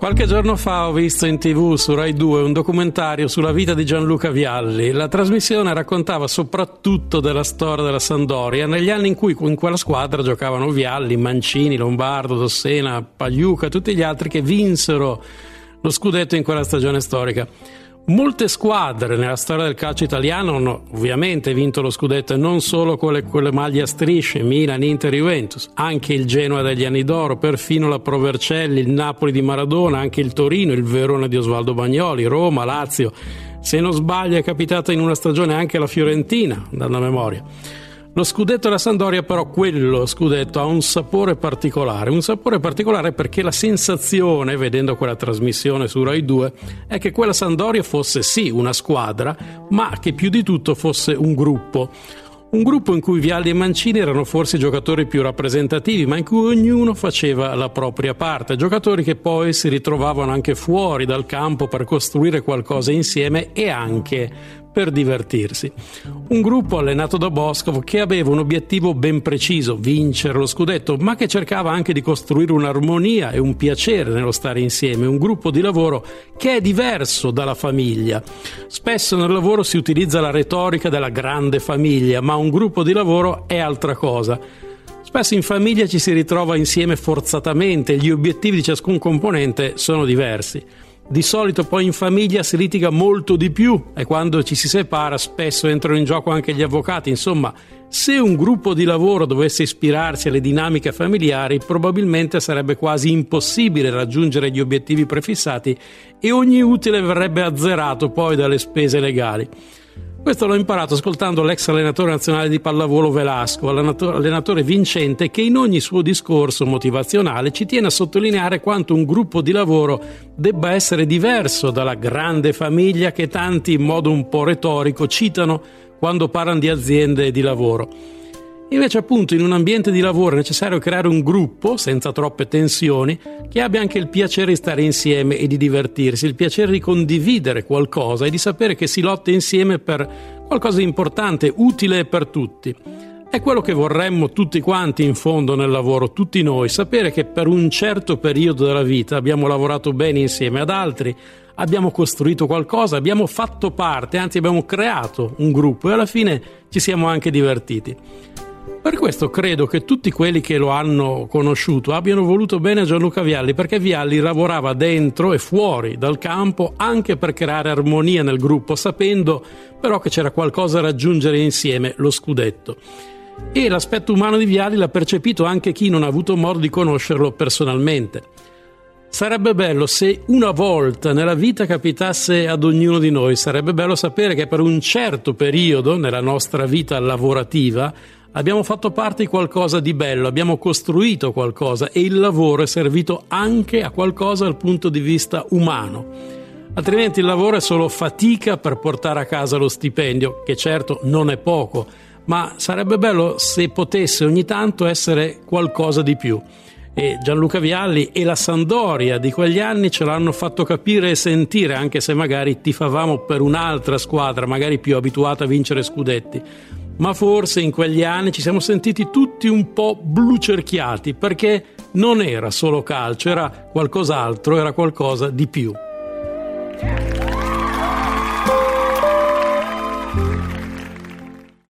Qualche giorno fa ho visto in tv su Rai 2 un documentario sulla vita di Gianluca Vialli. La trasmissione raccontava soprattutto della storia della Sandoria negli anni in cui in quella squadra giocavano Vialli, Mancini, Lombardo, Dossena, Pagliuca, tutti gli altri che vinsero lo scudetto in quella stagione storica. Molte squadre nella storia del calcio italiano hanno ovviamente vinto lo scudetto e non solo quelle, quelle maglie a strisce, Milan, Inter, Juventus, anche il Genoa degli anni d'oro, perfino la Provercelli, il Napoli di Maradona, anche il Torino, il Verona di Osvaldo Bagnoli, Roma, Lazio. Se non sbaglio è capitata in una stagione anche la Fiorentina, dalla memoria. Lo scudetto della Sandoria però quello scudetto ha un sapore particolare, un sapore particolare perché la sensazione, vedendo quella trasmissione su Rai 2, è che quella Sandoria fosse sì una squadra, ma che più di tutto fosse un gruppo. Un gruppo in cui Vialli e Mancini erano forse i giocatori più rappresentativi, ma in cui ognuno faceva la propria parte, giocatori che poi si ritrovavano anche fuori dal campo per costruire qualcosa insieme e anche per divertirsi. Un gruppo allenato da Boscov che aveva un obiettivo ben preciso, vincere lo scudetto, ma che cercava anche di costruire un'armonia e un piacere nello stare insieme, un gruppo di lavoro che è diverso dalla famiglia. Spesso nel lavoro si utilizza la retorica della grande famiglia, ma un gruppo di lavoro è altra cosa. Spesso in famiglia ci si ritrova insieme forzatamente, gli obiettivi di ciascun componente sono diversi. Di solito poi in famiglia si litiga molto di più e quando ci si separa spesso entrano in gioco anche gli avvocati. Insomma, se un gruppo di lavoro dovesse ispirarsi alle dinamiche familiari, probabilmente sarebbe quasi impossibile raggiungere gli obiettivi prefissati e ogni utile verrebbe azzerato poi dalle spese legali. Questo l'ho imparato ascoltando l'ex allenatore nazionale di pallavolo Velasco, allenatore vincente che in ogni suo discorso motivazionale ci tiene a sottolineare quanto un gruppo di lavoro debba essere diverso dalla grande famiglia che tanti in modo un po' retorico citano quando parlano di aziende e di lavoro. Invece appunto in un ambiente di lavoro è necessario creare un gruppo, senza troppe tensioni, che abbia anche il piacere di stare insieme e di divertirsi, il piacere di condividere qualcosa e di sapere che si lotta insieme per qualcosa di importante, utile per tutti. È quello che vorremmo tutti quanti in fondo nel lavoro, tutti noi, sapere che per un certo periodo della vita abbiamo lavorato bene insieme ad altri, abbiamo costruito qualcosa, abbiamo fatto parte, anzi abbiamo creato un gruppo e alla fine ci siamo anche divertiti. Per questo credo che tutti quelli che lo hanno conosciuto abbiano voluto bene a Gianluca Vialli, perché Vialli lavorava dentro e fuori dal campo anche per creare armonia nel gruppo, sapendo però che c'era qualcosa da raggiungere insieme, lo scudetto. E l'aspetto umano di Vialli l'ha percepito anche chi non ha avuto modo di conoscerlo personalmente. Sarebbe bello se una volta nella vita capitasse ad ognuno di noi, sarebbe bello sapere che per un certo periodo nella nostra vita lavorativa Abbiamo fatto parte di qualcosa di bello, abbiamo costruito qualcosa e il lavoro è servito anche a qualcosa dal punto di vista umano. Altrimenti il lavoro è solo fatica per portare a casa lo stipendio, che certo non è poco, ma sarebbe bello se potesse ogni tanto essere qualcosa di più. E Gianluca Vialli e la Sandoria di quegli anni ce l'hanno fatto capire e sentire, anche se magari tifavamo per un'altra squadra, magari più abituata a vincere scudetti ma forse in quegli anni ci siamo sentiti tutti un po' blucerchiati perché non era solo calcio, era qualcos'altro, era qualcosa di più.